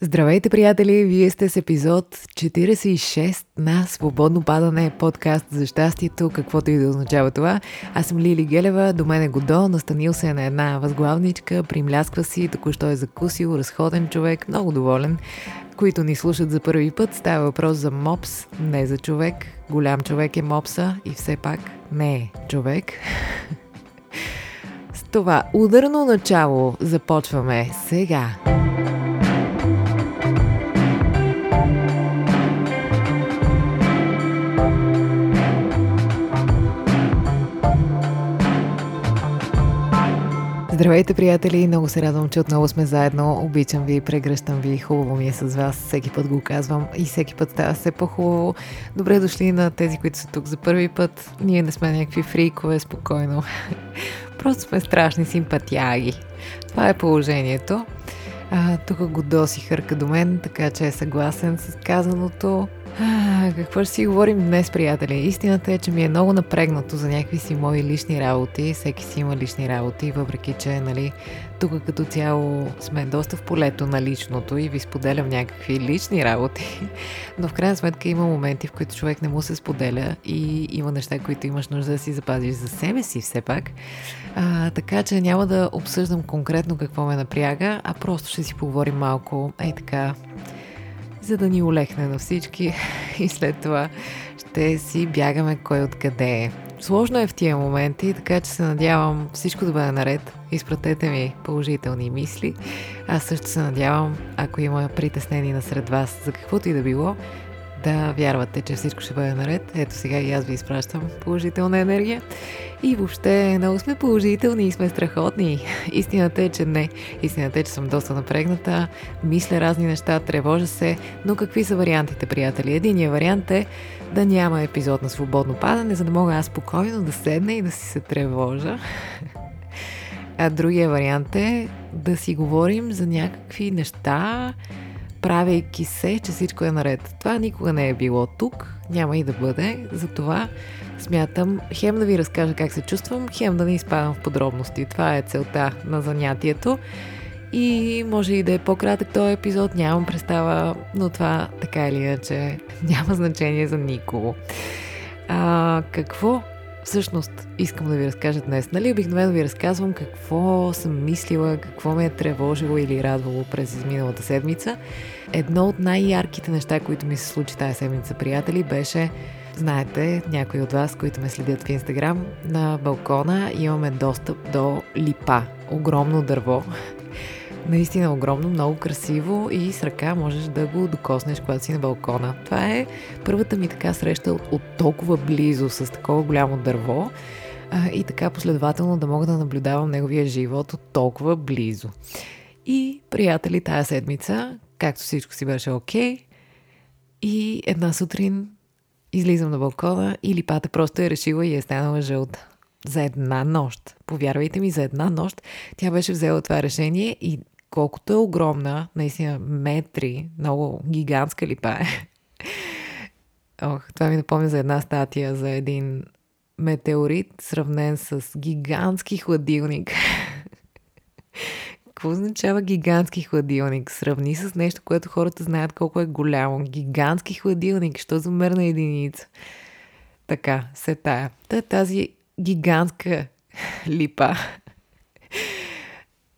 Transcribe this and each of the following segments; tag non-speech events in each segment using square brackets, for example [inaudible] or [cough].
Здравейте, приятели! Вие сте с епизод 46 на Свободно падане, подкаст за щастието, каквото и да означава това. Аз съм Лили Гелева, до мен е Годо, настанил се на една възглавничка, примлясква си, току-що е закусил, разходен човек, много доволен. Които ни слушат за първи път, става въпрос за мопс, не за човек. Голям човек е мопса и все пак не е човек. [laughs] С това ударно начало започваме сега. Здравейте, приятели! Много се радвам, че отново сме заедно. Обичам ви, прегръщам ви. Хубаво ми е с вас. Всеки път го казвам и всеки път става все по-хубаво. Добре дошли на тези, които са тук за първи път. Ние не сме някакви фрикове, спокойно. [laughs] Просто сме страшни симпатяги. Това е положението. А, тук го доси хърка до мен, така че е съгласен с казаното. Какво ще си говорим днес, приятели? Истината е, че ми е много напрегнато за някакви си мои лични работи. Всеки си има лични работи, въпреки че, нали, тук като цяло сме доста в полето на личното и ви споделям някакви лични работи. [laughs] Но в крайна сметка има моменти, в които човек не му се споделя и има неща, които имаш нужда да си запазиш за себе си все пак. А, така че няма да обсъждам конкретно какво ме напряга, а просто ще си поговорим малко, ей така, за да ни улехне на всички [laughs] и след това ще си бягаме кой откъде е. Сложно е в тия моменти, така че се надявам всичко да бъде наред. Изпратете ми положителни мисли. Аз също се надявам, ако има притеснени насред вас за каквото и да било, да вярвате, че всичко ще бъде наред. Ето сега и аз ви изпращам положителна енергия. И въобще много сме положителни и сме страхотни. Истината е, че не. Истината е, че съм доста напрегната, мисля разни неща, тревожа се. Но какви са вариантите, приятели? Единият вариант е да няма епизод на свободно падане, за да мога аз спокойно да седна и да си се тревожа. А другия вариант е да си говорим за някакви неща, правейки се, че всичко е наред. Това никога не е било тук, няма и да бъде, затова смятам хем да ви разкажа как се чувствам, хем да не изпадам в подробности. Това е целта на занятието. И може и да е по-кратък този епизод, нямам представа, но това така или иначе [laughs] няма значение за никого. А, какво всъщност искам да ви разкажа днес. Нали обикновено ви разказвам какво съм мислила, какво ме е тревожило или радвало през изминалата седмица. Едно от най-ярките неща, които ми се случи тази седмица, приятели, беше Знаете, някои от вас, които ме следят в Инстаграм, на балкона имаме достъп до липа. Огромно дърво, наистина огромно, много красиво и с ръка можеш да го докоснеш, когато си на балкона. Това е първата ми така среща от толкова близо с такова голямо дърво а, и така последователно да мога да наблюдавам неговия живот от толкова близо. И, приятели, тая седмица, както всичко си беше окей, okay, и една сутрин излизам на балкона и липата просто е решила и е станала жълта. За една нощ. Повярвайте ми, за една нощ тя беше взела това решение и колкото е огромна, наистина метри, много гигантска липа е. Ох, това ми напомня за една статия за един метеорит, сравнен с гигантски хладилник. Какво означава гигантски хладилник? Сравни с нещо, което хората знаят колко е голямо. Гигантски хладилник, що за мерна единица? Така, се тая. Та тази гигантска липа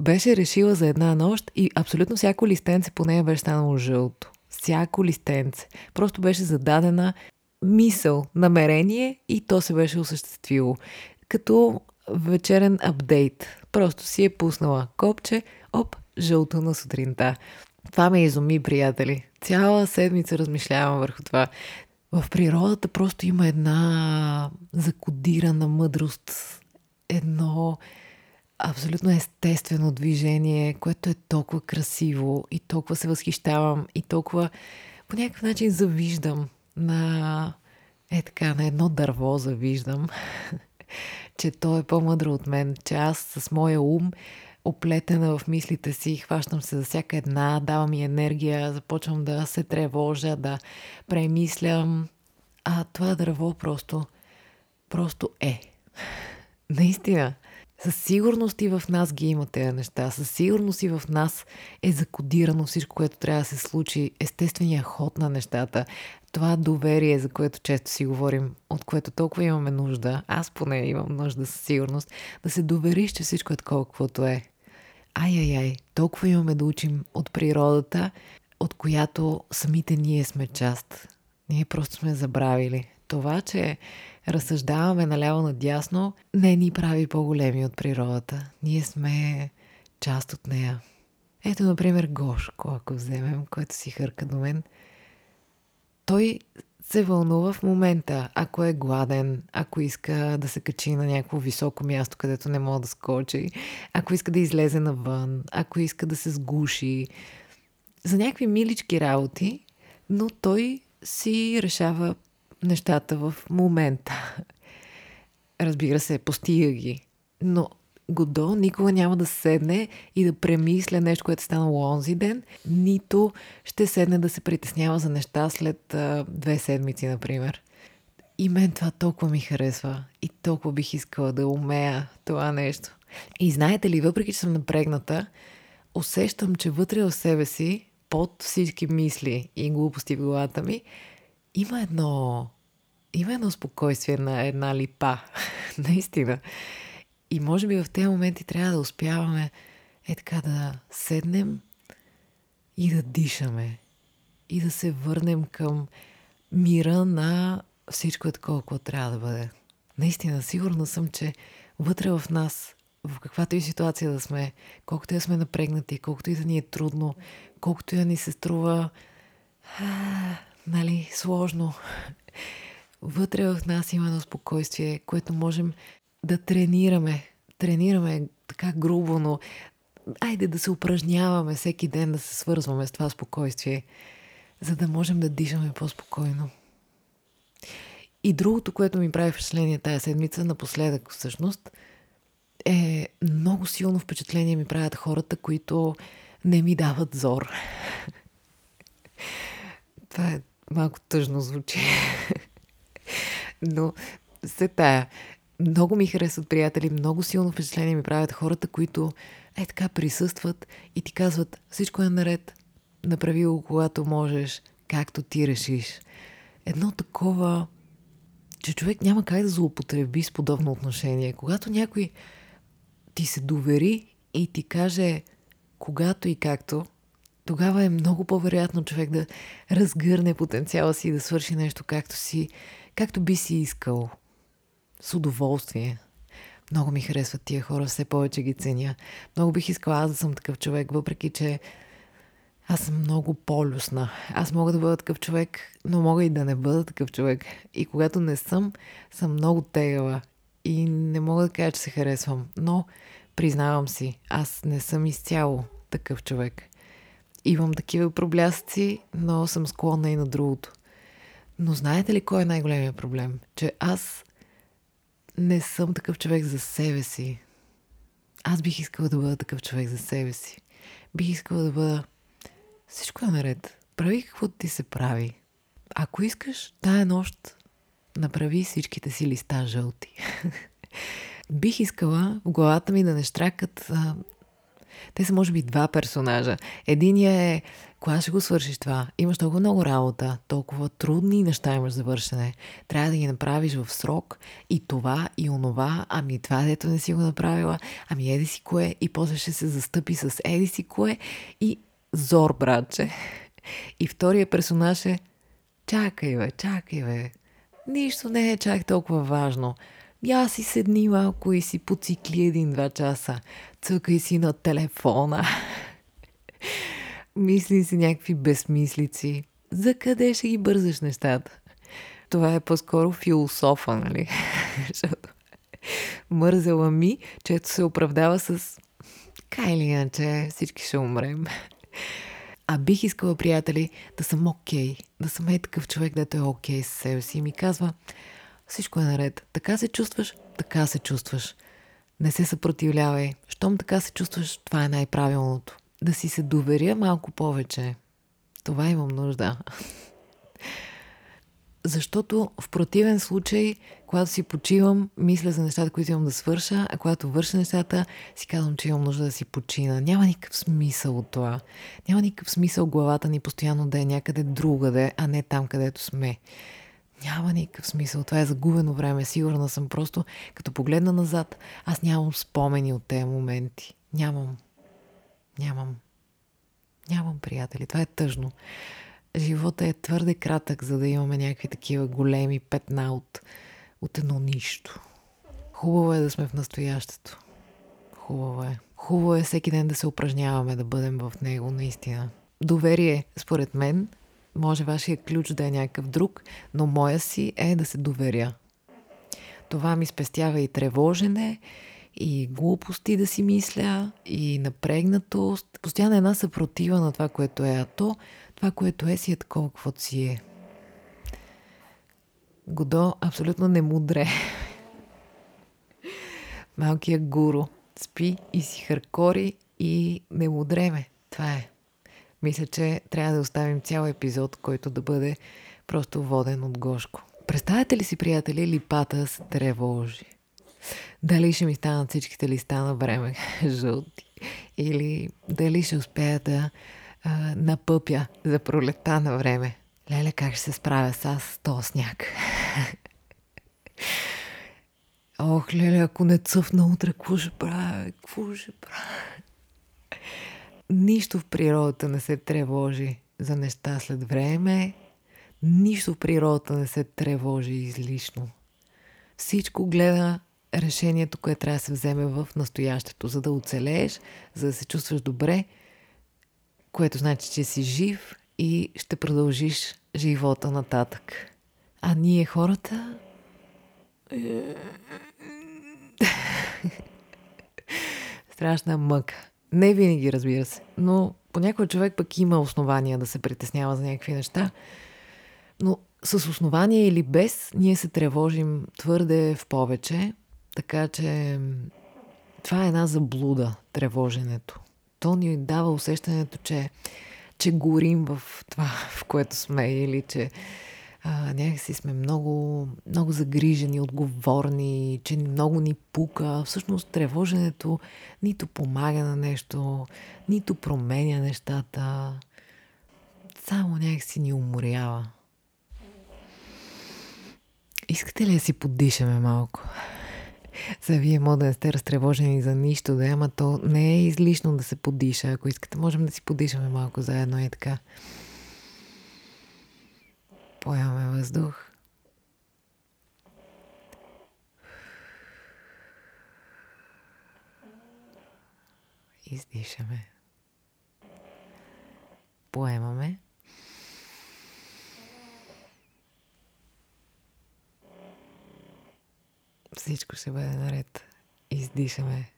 беше решила за една нощ и абсолютно всяко листенце по нея беше станало жълто. Всяко листенце. Просто беше зададена мисъл, намерение и то се беше осъществило. Като вечерен апдейт. Просто си е пуснала копче, оп, жълто на сутринта. Това ме изуми, приятели. Цяла седмица размишлявам върху това. В природата просто има една закодирана мъдрост, едно абсолютно естествено движение, което е толкова красиво и толкова се възхищавам и толкова по някакъв начин завиждам на е така, на едно дърво завиждам, [laughs] че то е по-мъдро от мен, че аз с моя ум оплетена в мислите си, хващам се за всяка една, давам ми енергия, започвам да се тревожа, да премислям. А това дърво просто, просто е. [laughs] Наистина. Със сигурност и в нас ги има тези неща. Със сигурност и в нас е закодирано всичко, което трябва да се случи. Естествения ход на нещата. Това доверие, за което често си говорим, от което толкова имаме нужда, аз поне имам нужда със сигурност, да се довериш, че всичко е такова, каквото е. Ай-ай-ай, толкова имаме да учим от природата, от която самите ние сме част. Ние просто сме забравили. Това, че разсъждаваме наляво надясно, не ни прави по-големи от природата. Ние сме част от нея. Ето, например, Гошко, ако вземем, който си хърка до мен. Той се вълнува в момента, ако е гладен, ако иска да се качи на някакво високо място, където не може да скочи, ако иска да излезе навън, ако иска да се сгуши, за някакви милички работи, но той си решава нещата в момента. Разбира се, постига ги. Но Годо никога няма да седне и да премисля нещо, което е станало онзи ден, нито ще седне да се притеснява за неща след а, две седмици, например. И мен това толкова ми харесва и толкова бих искала да умея това нещо. И знаете ли, въпреки че съм напрегната, усещам, че вътре в себе си, под всички мисли и глупости в главата ми, има едно, има едно спокойствие на една липа. [laughs] Наистина. И може би в тези моменти трябва да успяваме е така да седнем и да дишаме. И да се върнем към мира на всичко е такова, което трябва да бъде. Наистина, сигурна съм, че вътре в нас, в каквато и ситуация да сме, колкото и да сме напрегнати, колкото и да ни е трудно, колкото и да ни се струва а, нали, сложно, вътре в нас има едно спокойствие, което можем да тренираме. Тренираме така грубо, но айде да се упражняваме всеки ден, да се свързваме с това спокойствие, за да можем да дишаме по-спокойно. И другото, което ми прави впечатление тая седмица, напоследък всъщност, е много силно впечатление ми правят хората, които не ми дават зор. [laughs] Това е малко тъжно звучи. [laughs] Но се тая. Много ми харесват приятели, много силно впечатление ми правят хората, които е така присъстват и ти казват всичко е наред, направи го когато можеш, както ти решиш. Едно такова, че човек няма как да злоупотреби с подобно отношение. Когато някой ти се довери и ти каже когато и както, тогава е много по-вероятно човек да разгърне потенциала си и да свърши нещо както си, както би си искал с удоволствие. Много ми харесват тия хора, все повече ги ценя. Много бих искала аз да съм такъв човек, въпреки че аз съм много полюсна. Аз мога да бъда такъв човек, но мога и да не бъда такъв човек. И когато не съм, съм много тегава. И не мога да кажа, че се харесвам. Но признавам си, аз не съм изцяло такъв човек. Имам такива проблясъци, но съм склонна и на другото. Но знаете ли кой е най-големият проблем? Че аз не съм такъв човек за себе си. Аз бих искала да бъда такъв човек за себе си. Бих искала да бъда... Всичко е наред. Прави каквото ти се прави. Ако искаш, тая нощ направи всичките си листа жълти. [laughs] бих искала в главата ми да не штракат а, те са може би два персонажа. Единия е кога ще го свършиш това? Имаш толкова много работа, толкова трудни неща имаш за вършене. Трябва да ги направиш в срок и това и онова, ами това дето не си го направила, ами еди си кое и после ще се застъпи с еди си кое и зор, братче. И втория персонаж е чакай бе, чакай бе. Нищо не е чак толкова важно. Я си седни малко и си поцикли един-два часа. Цъкай си на телефона. [laughs] Мисли си някакви безмислици. За къде ще ги бързаш нещата? Това е по-скоро философа, нали? [laughs] Защото мързела ми, чето се оправдава с Кай или иначе всички ще умрем. [laughs] А бих искала, приятели, да съм окей. Okay, да съм е такъв човек, дето е окей okay с себе си. И ми казва, всичко е наред. Така се чувстваш, така се чувстваш. Не се съпротивлявай. Щом така се чувстваш, това е най-правилното. Да си се доверя малко повече. Това имам нужда. [laughs] защото в противен случай, когато си почивам, мисля за нещата, които имам да свърша, а когато върша нещата, си казвам, че имам нужда да си почина. Няма никакъв смисъл от това. Няма никакъв смисъл главата ни постоянно да е някъде другаде, а не там, където сме. Няма никакъв смисъл. Това е загубено време. Сигурна съм просто, като погледна назад, аз нямам спомени от тези моменти. Нямам. Нямам. Нямам, приятели. Това е тъжно. Живота е твърде кратък, за да имаме някакви такива големи петна от, от едно нищо. Хубаво е да сме в настоящето. Хубаво е. Хубаво е всеки ден да се упражняваме, да бъдем в него, наистина. Доверие, според мен, може вашия ключ да е някакъв друг, но моя си е да се доверя. Това ми спестява и тревожене, и глупости да си мисля, и напрегнатост. Постоянно една съпротива на това, което е. А то, това, което е, си е такова, каквото си е. Годо абсолютно не мудре. [laughs] Малкият гуру спи и си харкори и не мудреме. Това е. Мисля, че трябва да оставим цял епизод, който да бъде просто воден от Гошко. Представете ли си, приятели, липата се тревожи? Дали ще ми станат всичките листа на време [laughs] жълти? Или дали ще успея да а, напъпя за пролета на време? Леле, как ще се справя с аз с този сняг? [laughs] Ох, леле, ако не цъфна утре, какво ще правя? Какво ще правя? Нищо в природата не се тревожи за неща след време. Нищо в природата не се тревожи излишно. Всичко гледа решението, което трябва да се вземе в настоящето, за да оцелееш, за да се чувстваш добре, което значи, че си жив и ще продължиш живота нататък. А ние хората... [laughs] Страшна мъка. Не винаги, разбира се. Но понякога човек пък има основания да се притеснява за някакви неща. Но с основание или без, ние се тревожим твърде в повече. Така че това е една заблуда, тревоженето. То ни дава усещането, че, че горим в това, [laughs] в което сме или че а, някакси сме много, много загрижени, отговорни, че много ни пука. Всъщност тревоженето нито помага на нещо, нито променя нещата. Само някакси ни уморява. Искате ли да си поддишаме малко? За вие може да не сте разтревожени за нищо, да, ама то не е излишно да се подиша. Ако искате, можем да си подишаме малко заедно и така. Поемаме въздух. Издишаме. Поемаме. Всичко ще бъде наред. Издишаме.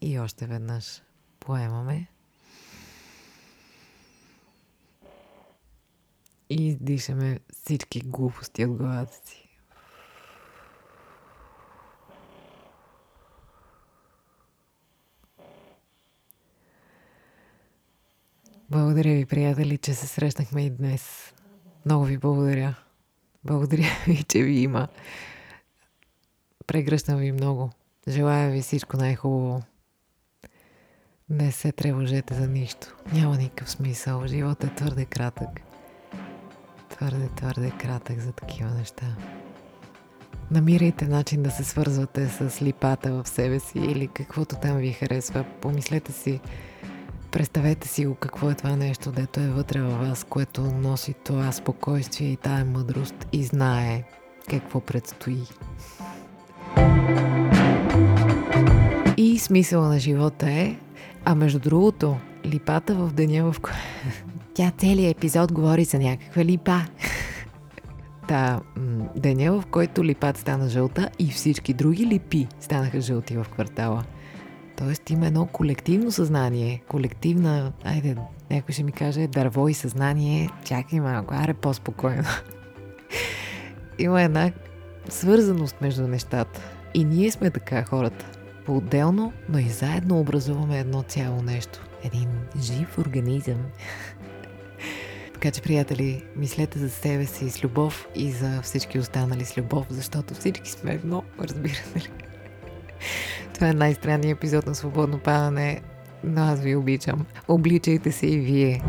И още веднъж поемаме. И издишаме всички глупости от главата си. Благодаря ви, приятели, че се срещнахме и днес. Много ви благодаря. Благодаря ви, че ви има. Прегръщам ви много. Желая ви всичко най-хубаво. Не се тревожете за нищо. Няма никакъв смисъл. Животът е твърде кратък. Твърде, твърде кратък за такива неща. Намирайте начин да се свързвате с липата в себе си или каквото там ви харесва. Помислете си Представете си го какво е това нещо, дето е вътре във вас, което носи това спокойствие и тая мъдрост и знае какво предстои. И смисъла на живота е, а между другото, липата в деня, в който... [laughs] Тя целият епизод говори за някаква липа. Та, деня, в който липата стана жълта и всички други липи станаха жълти в квартала – Тоест има едно колективно съзнание, колективна, айде, някой ще ми каже дърво и съзнание, чакай малко, аре по-спокойно. има една свързаност между нещата. И ние сме така хората. По-отделно, но и заедно образуваме едно цяло нещо. Един жив организъм. Така че, приятели, мислете за себе си с любов и за всички останали с любов, защото всички сме едно, разбирате ли? Това е най-странният епизод на Свободно падане, но аз ви обичам. Обличайте се и вие.